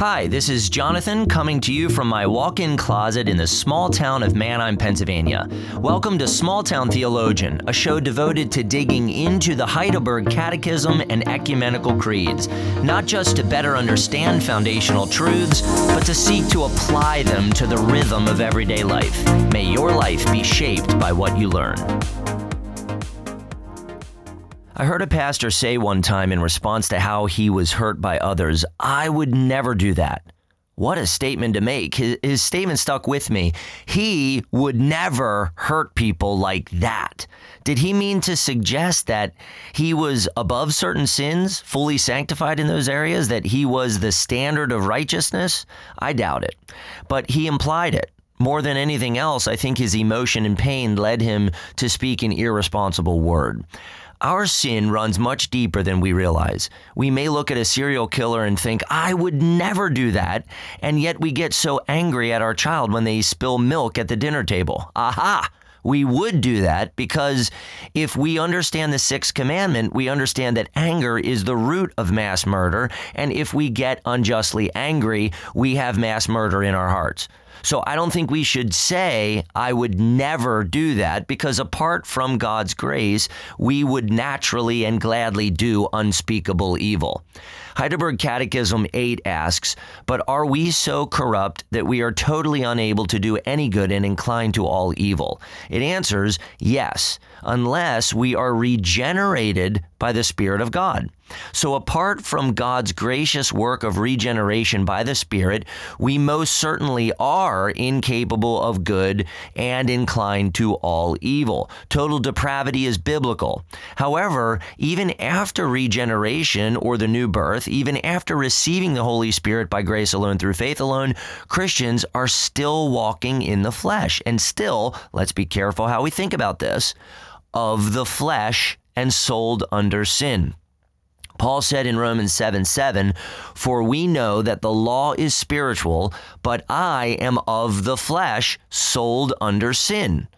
Hi, this is Jonathan coming to you from my walk in closet in the small town of Manheim, Pennsylvania. Welcome to Small Town Theologian, a show devoted to digging into the Heidelberg Catechism and ecumenical creeds, not just to better understand foundational truths, but to seek to apply them to the rhythm of everyday life. May your life be shaped by what you learn. I heard a pastor say one time in response to how he was hurt by others, I would never do that. What a statement to make. His, his, statement stuck with me. He would never hurt people like that. Did he mean to suggest that he was above certain sins, fully sanctified in those areas, that he was the standard of righteousness? I doubt it. But he implied it. More than anything else, I think his emotion and pain led him to speak an irresponsible word. Our sin runs much deeper than we realize. We may look at a serial killer and think, I would never do that. And yet we get so angry at our child when they spill milk at the dinner table. Aha! We would do that because if we understand the sixth commandment, we understand that anger is the root of mass murder. And if we get unjustly angry, we have mass murder in our hearts. So I don't think we should say, I would never do that, because apart from God's grace, we would naturally and gladly do unspeakable evil. Heidelberg Catechism 8 asks, But are we so corrupt that we are totally unable to do any good and inclined to all evil? It answers, Yes, unless we are regenerated by the Spirit of God. So, apart from God's gracious work of regeneration by the Spirit, we most certainly are incapable of good and inclined to all evil. Total depravity is biblical. However, even after regeneration or the new birth, even after receiving the Holy Spirit by grace alone through faith alone, Christians are still walking in the flesh. And still, let's be careful how we think about this, of the flesh and sold under sin. Paul said in Romans 7 7, For we know that the law is spiritual, but I am of the flesh, sold under sin.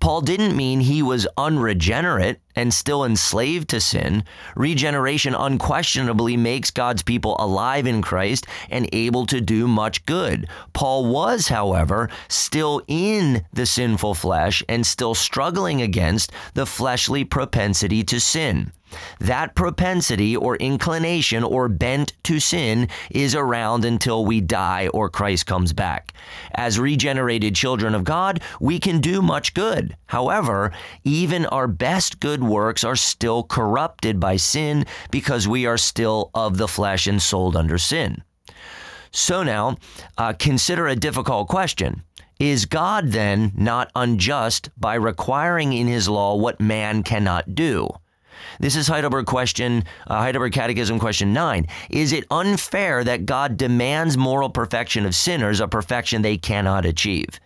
Paul didn't mean he was unregenerate and still enslaved to sin. Regeneration unquestionably makes God's people alive in Christ and able to do much good. Paul was, however, still in the sinful flesh and still struggling against the fleshly propensity to sin. That propensity or inclination or bent to sin is around until we die or Christ comes back. As regenerated children of God, we can do much good. However, even our best good works are still corrupted by sin because we are still of the flesh and sold under sin. So now, uh, consider a difficult question. Is God then not unjust by requiring in his law what man cannot do? This is Heidelberg question, uh, Heidelberg Catechism question 9. Is it unfair that God demands moral perfection of sinners, a perfection they cannot achieve?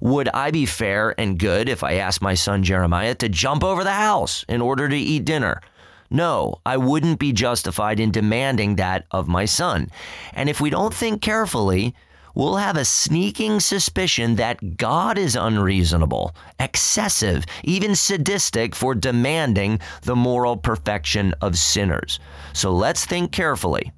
Would I be fair and good if I asked my son Jeremiah to jump over the house in order to eat dinner? No, I wouldn't be justified in demanding that of my son. And if we don't think carefully, we'll have a sneaking suspicion that God is unreasonable, excessive, even sadistic for demanding the moral perfection of sinners. So let's think carefully.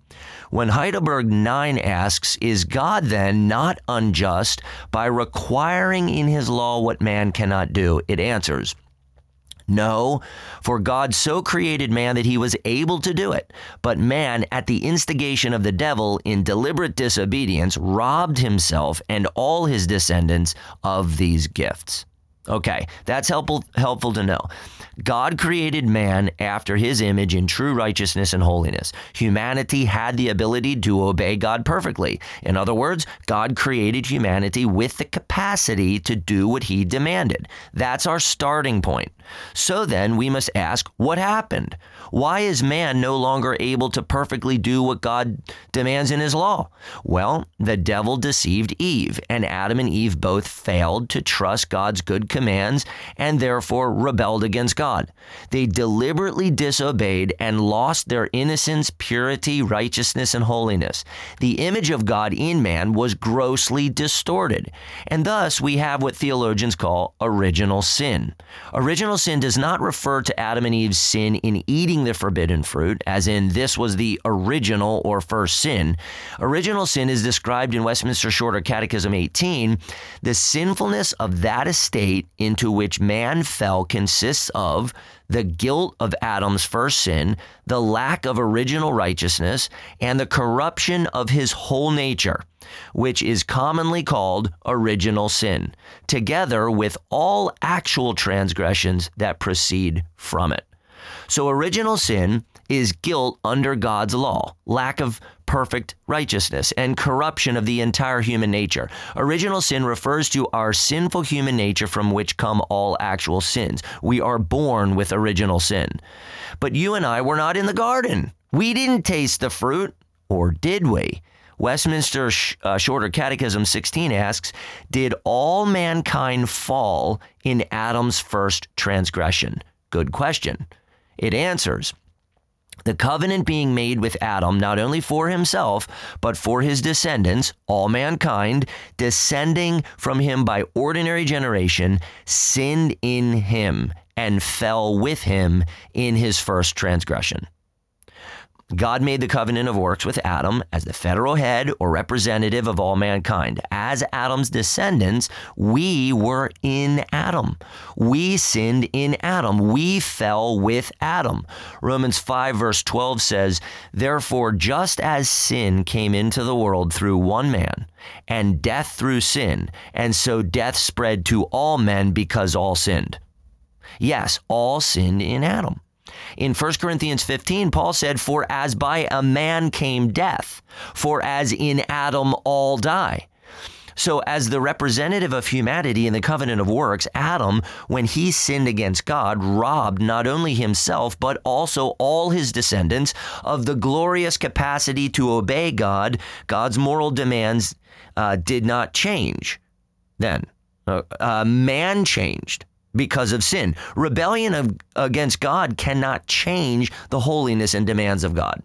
When Heidelberg 9 asks, Is God then not unjust by requiring in his law what man cannot do? It answers, no, for God so created man that he was able to do it. But man, at the instigation of the devil, in deliberate disobedience, robbed himself and all his descendants of these gifts. Okay, that's helpful helpful to know. God created man after his image in true righteousness and holiness. Humanity had the ability to obey God perfectly. In other words, God created humanity with the capacity to do what he demanded. That's our starting point. So then we must ask what happened? Why is man no longer able to perfectly do what God demands in his law? Well, the devil deceived Eve, and Adam and Eve both failed to trust God's good commands and therefore rebelled against God. God. They deliberately disobeyed and lost their innocence, purity, righteousness, and holiness. The image of God in man was grossly distorted. And thus we have what theologians call original sin. Original sin does not refer to Adam and Eve's sin in eating the forbidden fruit, as in this was the original or first sin. Original sin is described in Westminster Shorter Catechism 18. The sinfulness of that estate into which man fell consists of the guilt of Adam's first sin, the lack of original righteousness, and the corruption of his whole nature, which is commonly called original sin, together with all actual transgressions that proceed from it. So, original sin is guilt under God's law, lack of perfect righteousness, and corruption of the entire human nature. Original sin refers to our sinful human nature from which come all actual sins. We are born with original sin. But you and I were not in the garden. We didn't taste the fruit, or did we? Westminster uh, Shorter Catechism 16 asks Did all mankind fall in Adam's first transgression? Good question. It answers the covenant being made with Adam, not only for himself, but for his descendants, all mankind, descending from him by ordinary generation, sinned in him and fell with him in his first transgression. God made the covenant of works with Adam as the federal head or representative of all mankind. As Adam's descendants, we were in Adam. We sinned in Adam. We fell with Adam. Romans 5, verse 12 says, Therefore, just as sin came into the world through one man, and death through sin, and so death spread to all men because all sinned. Yes, all sinned in Adam. In 1 Corinthians 15, Paul said, For as by a man came death, for as in Adam all die. So, as the representative of humanity in the covenant of works, Adam, when he sinned against God, robbed not only himself, but also all his descendants of the glorious capacity to obey God. God's moral demands uh, did not change then. Uh, uh, man changed because of sin. Rebellion of, against God cannot change the holiness and demands of God.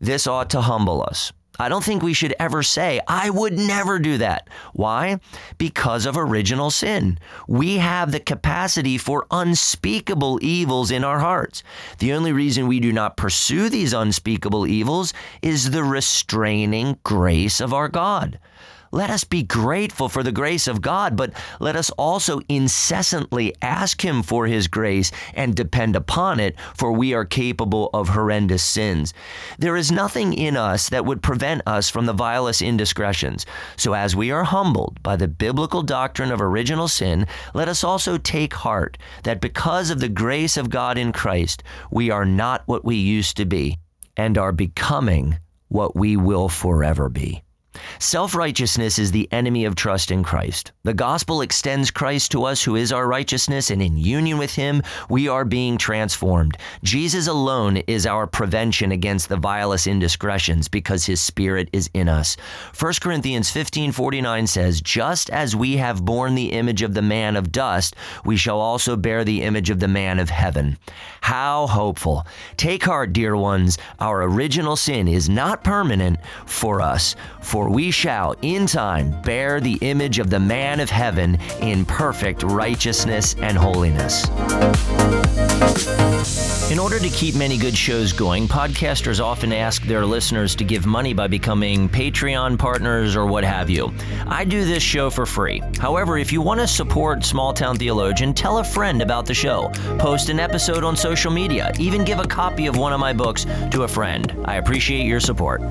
This ought to humble us. I don't think we should ever say, I would never do that. Why? Because of original sin. We have the capacity for unspeakable evils in our hearts. The only reason we do not pursue these unspeakable evils is the restraining grace of our God. Let us be grateful for the grace of God, but let us also incessantly ask Him for His grace and depend upon it, for we are capable of horrendous sins. There is nothing in us that would prevent us from the vilest indiscretions. So, as we are humbled by the biblical doctrine of original sin, let us also take heart that because of the grace of God in Christ, we are not what we used to be and are becoming what we will forever be. Self righteousness is the enemy of trust in Christ. The gospel extends Christ to us, who is our righteousness, and in union with him, we are being transformed. Jesus alone is our prevention against the vilest indiscretions because his spirit is in us. 1 Corinthians 15 49 says, Just as we have borne the image of the man of dust, we shall also bear the image of the man of heaven. How hopeful. Take heart, dear ones. Our original sin is not permanent for us, for we shall, in time, bear the image of the man of heaven in perfect righteousness and holiness. In order to keep many good shows going, podcasters often ask their listeners to give money by becoming Patreon partners or what have you. I do this show for free. However, if you want to support Small Town Theologian, tell a friend about the show, post an episode on social media, even give a copy of one of my books to a friend. I appreciate your support.